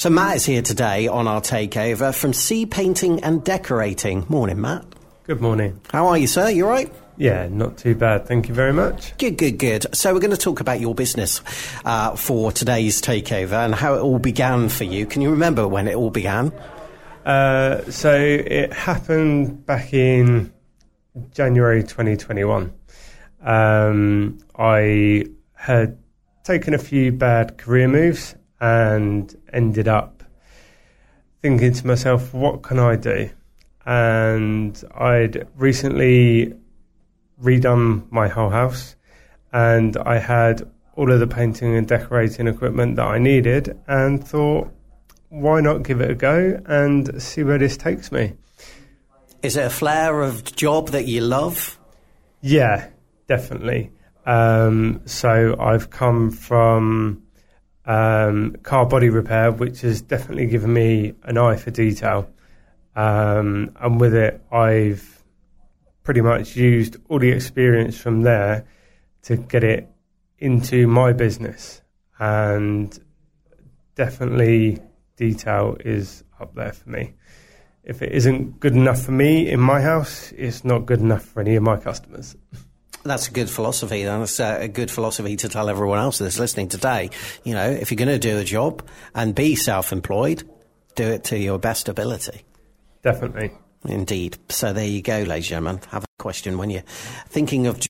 So Matt is here today on our takeover from SEA Painting and Decorating. Morning, Matt. Good morning. How are you, sir? You all right? Yeah, not too bad. Thank you very much. Good, good, good. So we're going to talk about your business uh, for today's takeover and how it all began for you. Can you remember when it all began? Uh, so it happened back in January 2021. Um, I had taken a few bad career moves and ended up thinking to myself, what can I do? And I'd recently redone my whole house and I had all of the painting and decorating equipment that I needed and thought, why not give it a go and see where this takes me? Is it a flair of job that you love? Yeah, definitely. Um, so I've come from um, car body repair, which has definitely given me an eye for detail. Um, and with it, I've pretty much used all the experience from there to get it into my business. And definitely, detail is up there for me. If it isn't good enough for me in my house, it's not good enough for any of my customers. That's a good philosophy. That's a good philosophy to tell everyone else that's listening today. You know, if you're going to do a job and be self-employed, do it to your best ability. Definitely. Indeed. So there you go, ladies and gentlemen. Have a question when you're thinking of.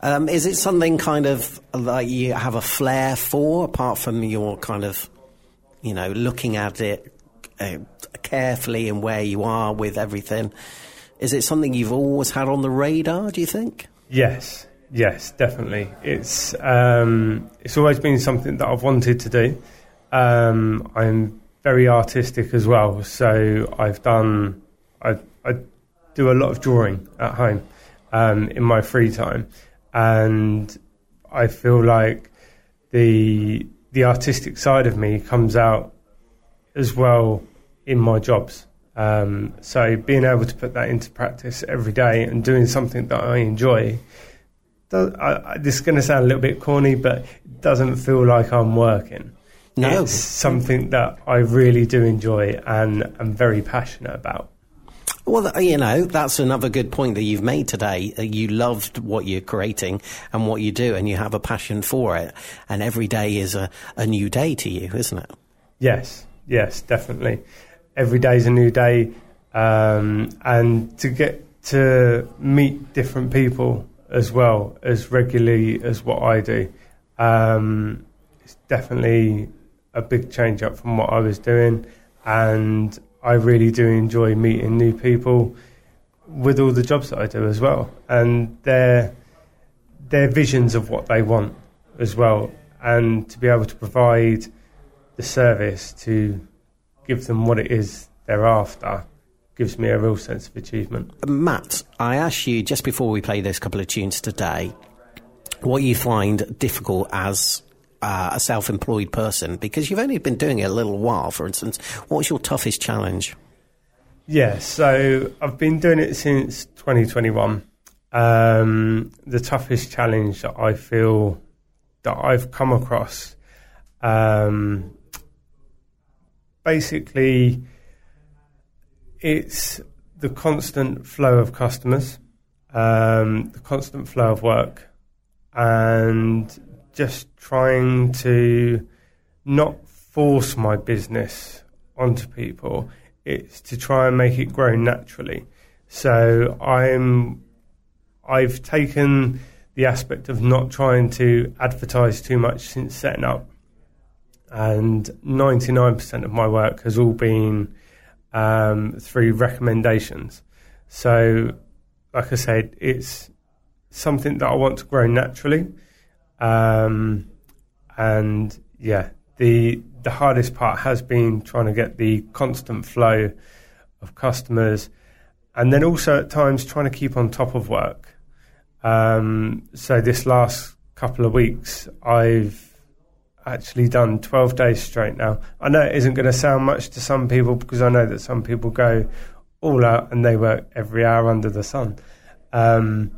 Um, is it something kind of like you have a flair for, apart from your kind of, you know, looking at it uh, carefully and where you are with everything? Is it something you've always had on the radar? Do you think? Yes, yes, definitely. It's um, it's always been something that I've wanted to do. Um, I'm very artistic as well, so I've done I, I do a lot of drawing at home um, in my free time, and I feel like the the artistic side of me comes out as well in my jobs. Um, so being able to put that into practice every day and doing something that I enjoy, does, I, this is going to sound a little bit corny, but it doesn't feel like I'm working. No. It's something that I really do enjoy and am very passionate about. Well, you know, that's another good point that you've made today. You loved what you're creating and what you do, and you have a passion for it. And every day is a, a new day to you, isn't it? Yes, yes, definitely every day is a new day, um, and to get to meet different people as well as regularly as what I do, um, it's definitely a big change up from what I was doing, and I really do enjoy meeting new people with all the jobs that I do as well, and their their visions of what they want as well, and to be able to provide the service to give them what it is they're after gives me a real sense of achievement. Matt, I asked you just before we play those couple of tunes today what you find difficult as uh, a self employed person because you've only been doing it a little while, for instance. What's your toughest challenge? Yeah, so I've been doing it since 2021. Um, the toughest challenge that I feel that I've come across um, basically it's the constant flow of customers, um, the constant flow of work, and just trying to not force my business onto people. It's to try and make it grow naturally. So I'm, I've taken the aspect of not trying to advertise too much since setting up and 99% of my work has all been um, through recommendations. So, like I said, it's something that I want to grow naturally. Um, and yeah, the the hardest part has been trying to get the constant flow of customers, and then also at times trying to keep on top of work. Um, so this last couple of weeks, I've actually done 12 days straight now. I know it isn't going to sound much to some people because I know that some people go all out and they work every hour under the sun. Um,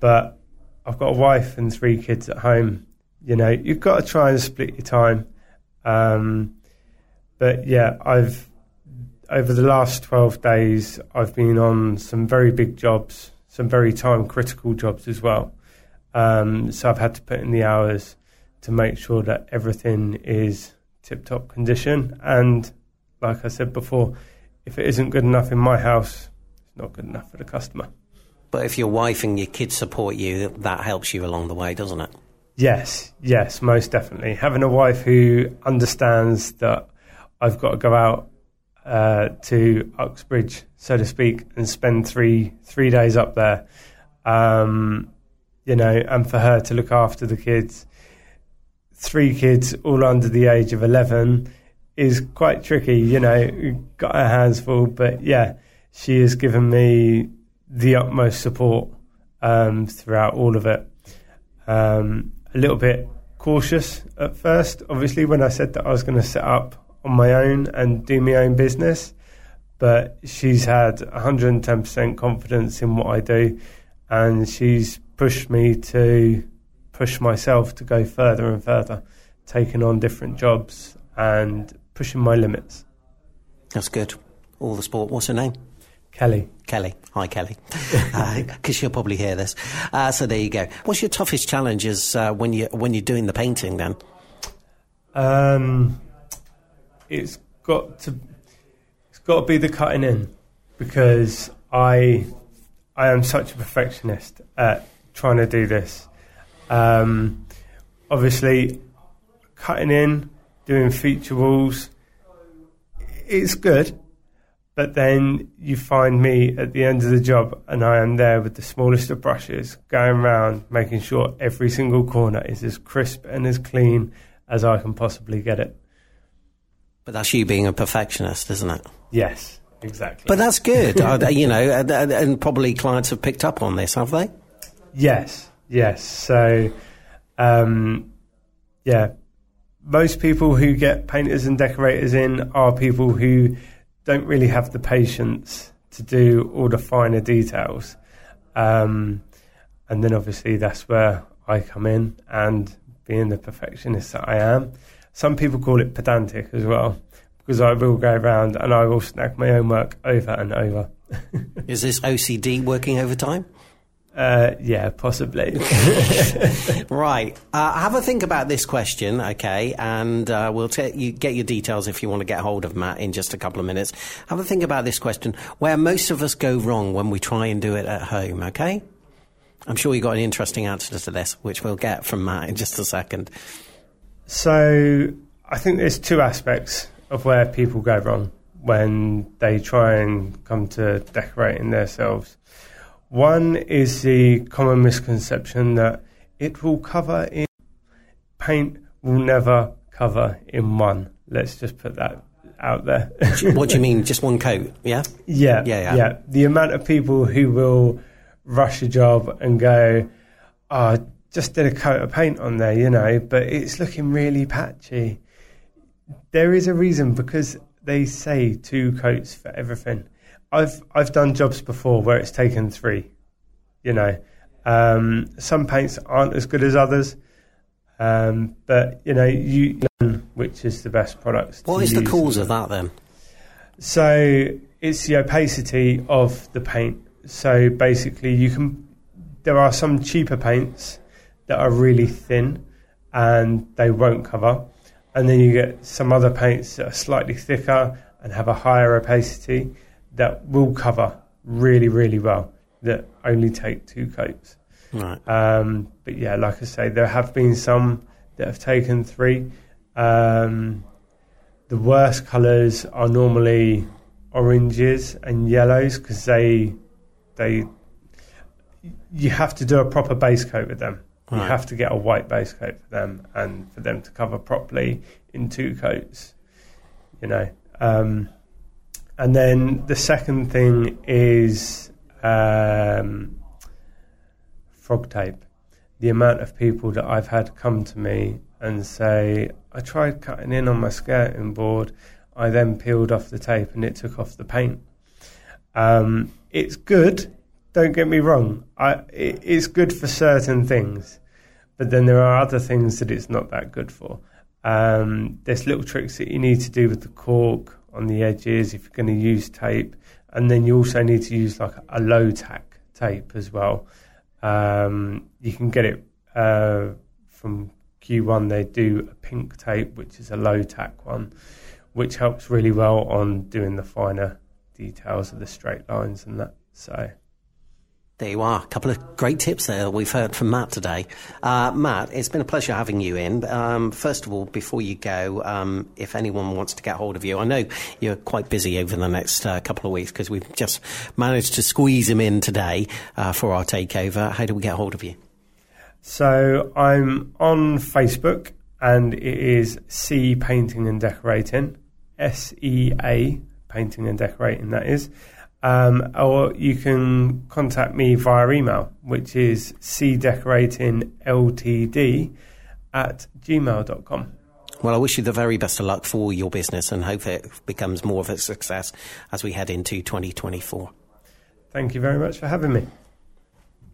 but I've got a wife and three kids at home. You know, you've got to try and split your time. Um, but yeah, I've over the last 12 days, I've been on some very big jobs, some very time critical jobs as well. Um, so I've had to put in the hours to make sure that everything is tip top condition. And like I said before, if it isn't good enough in my house, it's not good enough for the customer. But if your wife and your kids support you, that helps you along the way, doesn't it? Yes, yes, most definitely. Having a wife who understands that I've got to go out uh, to Uxbridge, so to speak, and spend three three days up there. Um, you know, and for her to look after the kids, three kids all under the age of eleven, is quite tricky. You know, got her hands full, but yeah, she has given me the utmost support um, throughout all of it. Um, a little bit cautious at first, obviously, when I said that I was going to set up on my own and do my own business. But she's had 110% confidence in what I do, and she's pushed me to push myself to go further and further, taking on different jobs and pushing my limits. That's good. All the sport. What's her name? Kelly. Kelly. Hi, Kelly. Because uh, she'll probably hear this. Uh, so there you go. What's your toughest challenges uh, when you when you're doing the painting then? Um, it's got to it's got to be the cutting in because I I am such a perfectionist at trying to do this. Um, obviously, cutting in, doing feature walls, it's good. But then you find me at the end of the job, and I am there with the smallest of brushes, going around making sure every single corner is as crisp and as clean as I can possibly get it. But that's you being a perfectionist, isn't it? Yes, exactly. But that's good, you know, and probably clients have picked up on this, have they? Yes, yes. So, um, yeah, most people who get painters and decorators in are people who don't really have the patience to do all the finer details. Um, and then obviously that's where I come in and being the perfectionist that I am. Some people call it pedantic as well, because I will go around and I will snag my own work over and over. Is this OCD working overtime? Uh, yeah, possibly. right. Uh, have a think about this question, okay? And uh, we'll t- you get your details if you want to get hold of Matt in just a couple of minutes. Have a think about this question where most of us go wrong when we try and do it at home, okay? I'm sure you got an interesting answer to this, which we'll get from Matt in just a second. So I think there's two aspects of where people go wrong when they try and come to decorating themselves. One is the common misconception that it will cover in paint will never cover in one. Let's just put that out there. what do you mean? Just one coat? Yeah? Yeah, yeah, yeah. yeah. The amount of people who will rush a job and go, oh, just did a coat of paint on there, you know, but it's looking really patchy. There is a reason because they say two coats for everything. I've I've done jobs before where it's taken three, you know. Um, some paints aren't as good as others, um, but you know you know which is the best products. What is the cause of that then? So it's the opacity of the paint. So basically, you can. There are some cheaper paints that are really thin and they won't cover. And then you get some other paints that are slightly thicker and have a higher opacity that will cover really, really well, that only take two coats. Right. Um, but yeah, like I say, there have been some that have taken three. Um, the worst colours are normally oranges and yellows because they they you have to do a proper base coat with them. Right. You have to get a white base coat for them and for them to cover properly in two coats, you know. Um, and then the second thing is um, FrogTape. The amount of people that I've had come to me and say, I tried cutting in on my skirting board, I then peeled off the tape and it took off the paint. Um, it's good don't get me wrong. I, it's good for certain things, but then there are other things that it's not that good for. Um, there's little tricks that you need to do with the caulk on the edges if you're going to use tape, and then you also need to use like a low tack tape as well. Um, you can get it uh, from Q1. They do a pink tape, which is a low tack one, which helps really well on doing the finer details of the straight lines and that. So. There you are. A couple of great tips there we've heard from Matt today. Uh, Matt, it's been a pleasure having you in. Um, first of all, before you go, um, if anyone wants to get hold of you, I know you're quite busy over the next uh, couple of weeks because we've just managed to squeeze him in today uh, for our takeover. How do we get hold of you? So I'm on Facebook and it is SEA Painting and Decorating, S E A Painting and Decorating, that is. Um, or you can contact me via email, which is cdecoratingltd at gmail.com. Well, I wish you the very best of luck for your business and hope it becomes more of a success as we head into 2024. Thank you very much for having me.